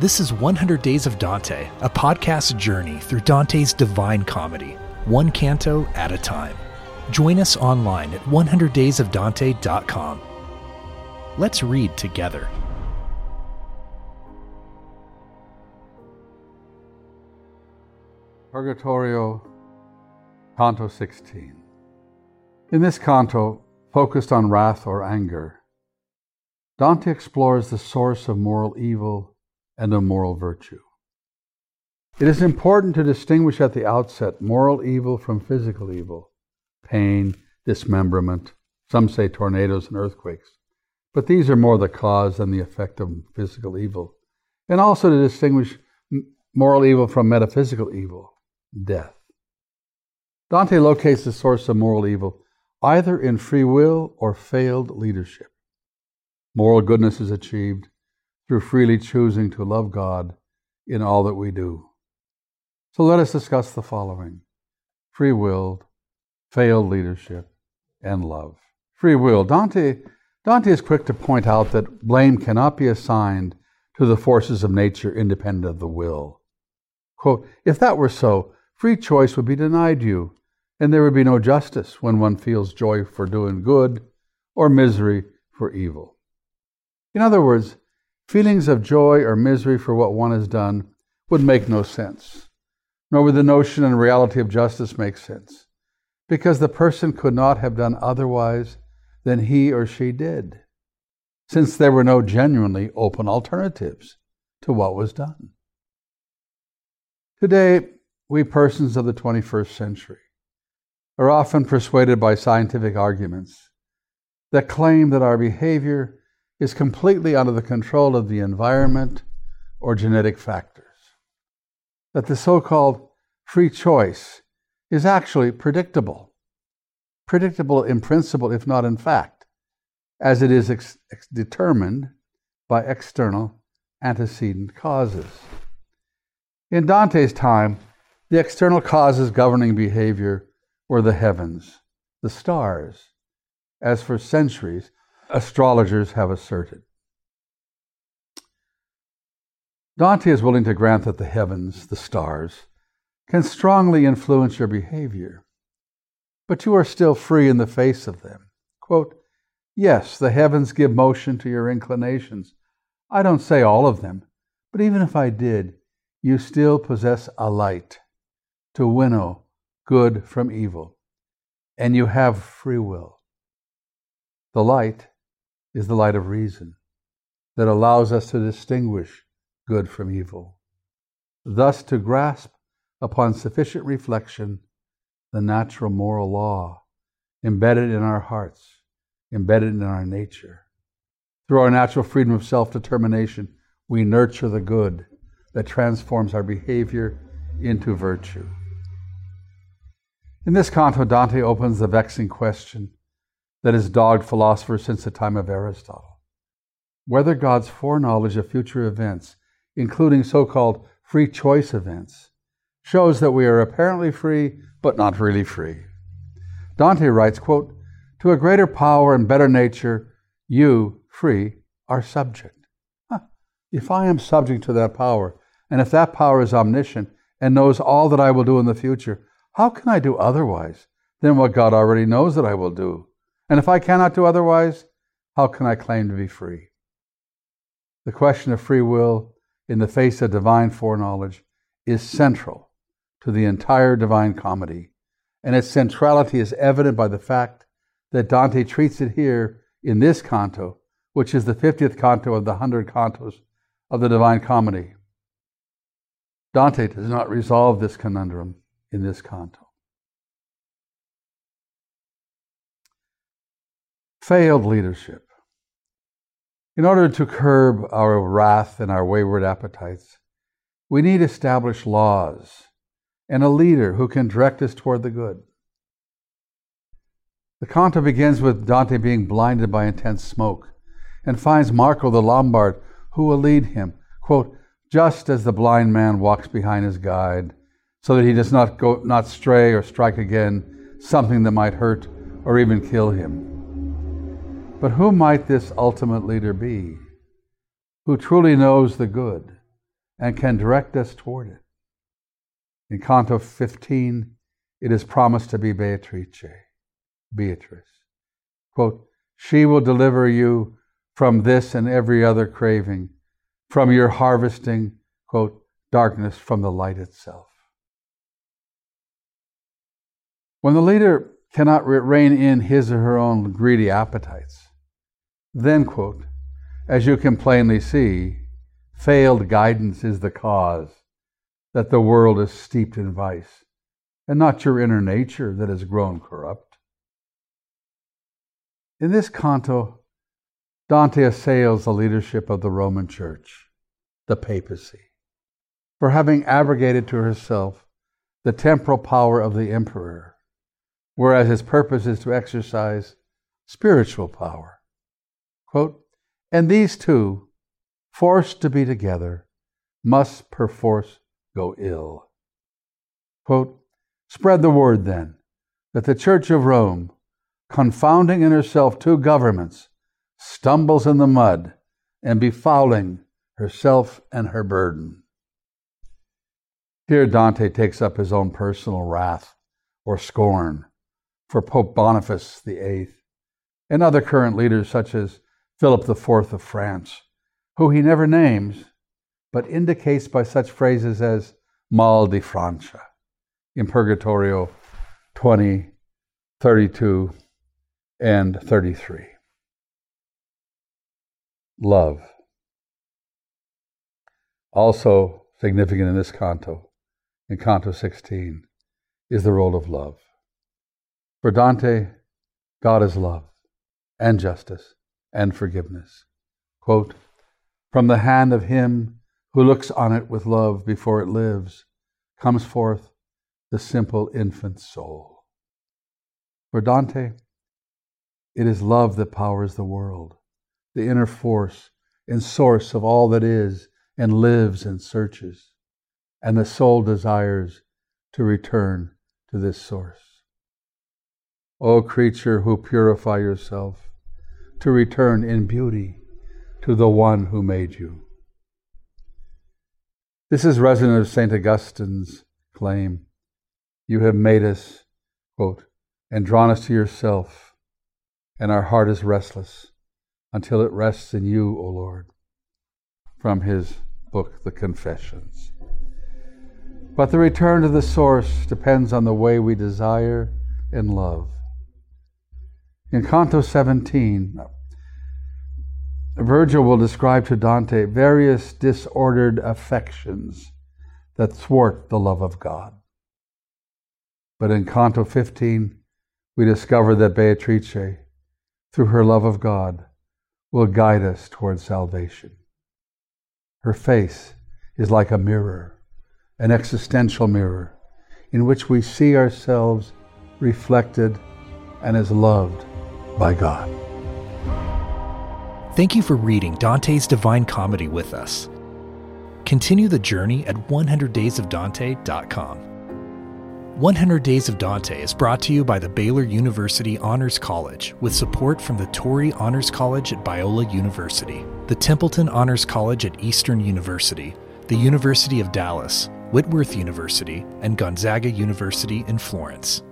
This is 100 Days of Dante, a podcast journey through Dante's divine comedy, one canto at a time. Join us online at 100daysofdante.com. Let's read together. Purgatorio, Canto 16. In this canto, focused on wrath or anger, Dante explores the source of moral evil and a moral virtue. It is important to distinguish at the outset moral evil from physical evil, pain, dismemberment, some say tornadoes and earthquakes, but these are more the cause than the effect of physical evil, and also to distinguish moral evil from metaphysical evil, death. Dante locates the source of moral evil either in free will or failed leadership. Moral goodness is achieved through freely choosing to love God in all that we do. So let us discuss the following free will, failed leadership, and love. Free will. Dante, Dante is quick to point out that blame cannot be assigned to the forces of nature independent of the will. Quote, if that were so, free choice would be denied you, and there would be no justice when one feels joy for doing good or misery for evil. In other words, feelings of joy or misery for what one has done would make no sense, nor would the notion and reality of justice make sense, because the person could not have done otherwise than he or she did, since there were no genuinely open alternatives to what was done. Today, we persons of the 21st century are often persuaded by scientific arguments that claim that our behavior is completely under the control of the environment or genetic factors. That the so called free choice is actually predictable. Predictable in principle, if not in fact, as it is ex- ex- determined by external antecedent causes. In Dante's time, the external causes governing behavior were the heavens, the stars, as for centuries astrologers have asserted. Dante is willing to grant that the heavens, the stars, can strongly influence your behavior, but you are still free in the face of them. Quote, Yes, the heavens give motion to your inclinations. I don't say all of them, but even if I did, you still possess a light to winnow good from evil, and you have free will. The light is the light of reason that allows us to distinguish good from evil, thus, to grasp upon sufficient reflection the natural moral law embedded in our hearts, embedded in our nature. Through our natural freedom of self determination, we nurture the good that transforms our behavior into virtue. In this canto, Dante opens the vexing question that has dogged philosophers since the time of Aristotle whether God's foreknowledge of future events, including so called free choice events, shows that we are apparently free, but not really free. Dante writes, quote, To a greater power and better nature, you, free, are subject. Huh. If I am subject to that power, and if that power is omniscient and knows all that I will do in the future, how can I do otherwise than what God already knows that I will do? And if I cannot do otherwise, how can I claim to be free? The question of free will in the face of divine foreknowledge is central to the entire divine comedy, and its centrality is evident by the fact that Dante treats it here in this canto, which is the 50th canto of the 100 cantos of the Divine Comedy. Dante does not resolve this conundrum in this canto. Failed leadership. In order to curb our wrath and our wayward appetites, we need established laws and a leader who can direct us toward the good. The canto begins with Dante being blinded by intense smoke and finds Marco the Lombard who will lead him, quote, just as the blind man walks behind his guide, so that he does not go not stray or strike again something that might hurt or even kill him. But who might this ultimate leader be? Who truly knows the good and can direct us toward it. In Canto 15, it is promised to be Beatrice, Beatrice. Quote, she will deliver you from this and every other craving, from your harvesting, quote, darkness from the light itself. When the leader cannot rein in his or her own greedy appetites, then, quote, as you can plainly see, failed guidance is the cause that the world is steeped in vice, and not your inner nature that has grown corrupt. In this canto, Dante assails the leadership of the Roman Church, the papacy, for having abrogated to herself the temporal power of the emperor, whereas his purpose is to exercise spiritual power. Quote, and these two, forced to be together, must perforce go ill. Quote, Spread the word then that the Church of Rome, confounding in herself two governments, stumbles in the mud and befouling herself and her burden. Here Dante takes up his own personal wrath or scorn for Pope Boniface VIII and other current leaders such as Philip IV of France, who he never names, but indicates by such phrases as mal di Francia in Purgatorio 20, 32, and 33. Love. Also significant in this canto, in Canto 16, is the role of love. For Dante, God is love and justice and forgiveness. Quote, From the hand of him who looks on it with love before it lives comes forth the simple infant soul. For Dante, it is love that powers the world, the inner force and source of all that is and lives and searches, and the soul desires to return to this source. O creature who purify yourself, to return in beauty to the one who made you. This is resonant of St. Augustine's claim You have made us, quote, and drawn us to yourself, and our heart is restless until it rests in you, O Lord. From his book, The Confessions. But the return to the source depends on the way we desire and love. In Canto 17, Virgil will describe to Dante various disordered affections that thwart the love of God. But in Canto 15, we discover that Beatrice, through her love of God, will guide us towards salvation. Her face is like a mirror, an existential mirror, in which we see ourselves reflected and as loved by God. Thank you for reading Dante's Divine Comedy with us. Continue the journey at 100daysofdante.com. 100 Days of Dante is brought to you by the Baylor University Honors College with support from the Torrey Honors College at Biola University, the Templeton Honors College at Eastern University, the University of Dallas, Whitworth University, and Gonzaga University in Florence.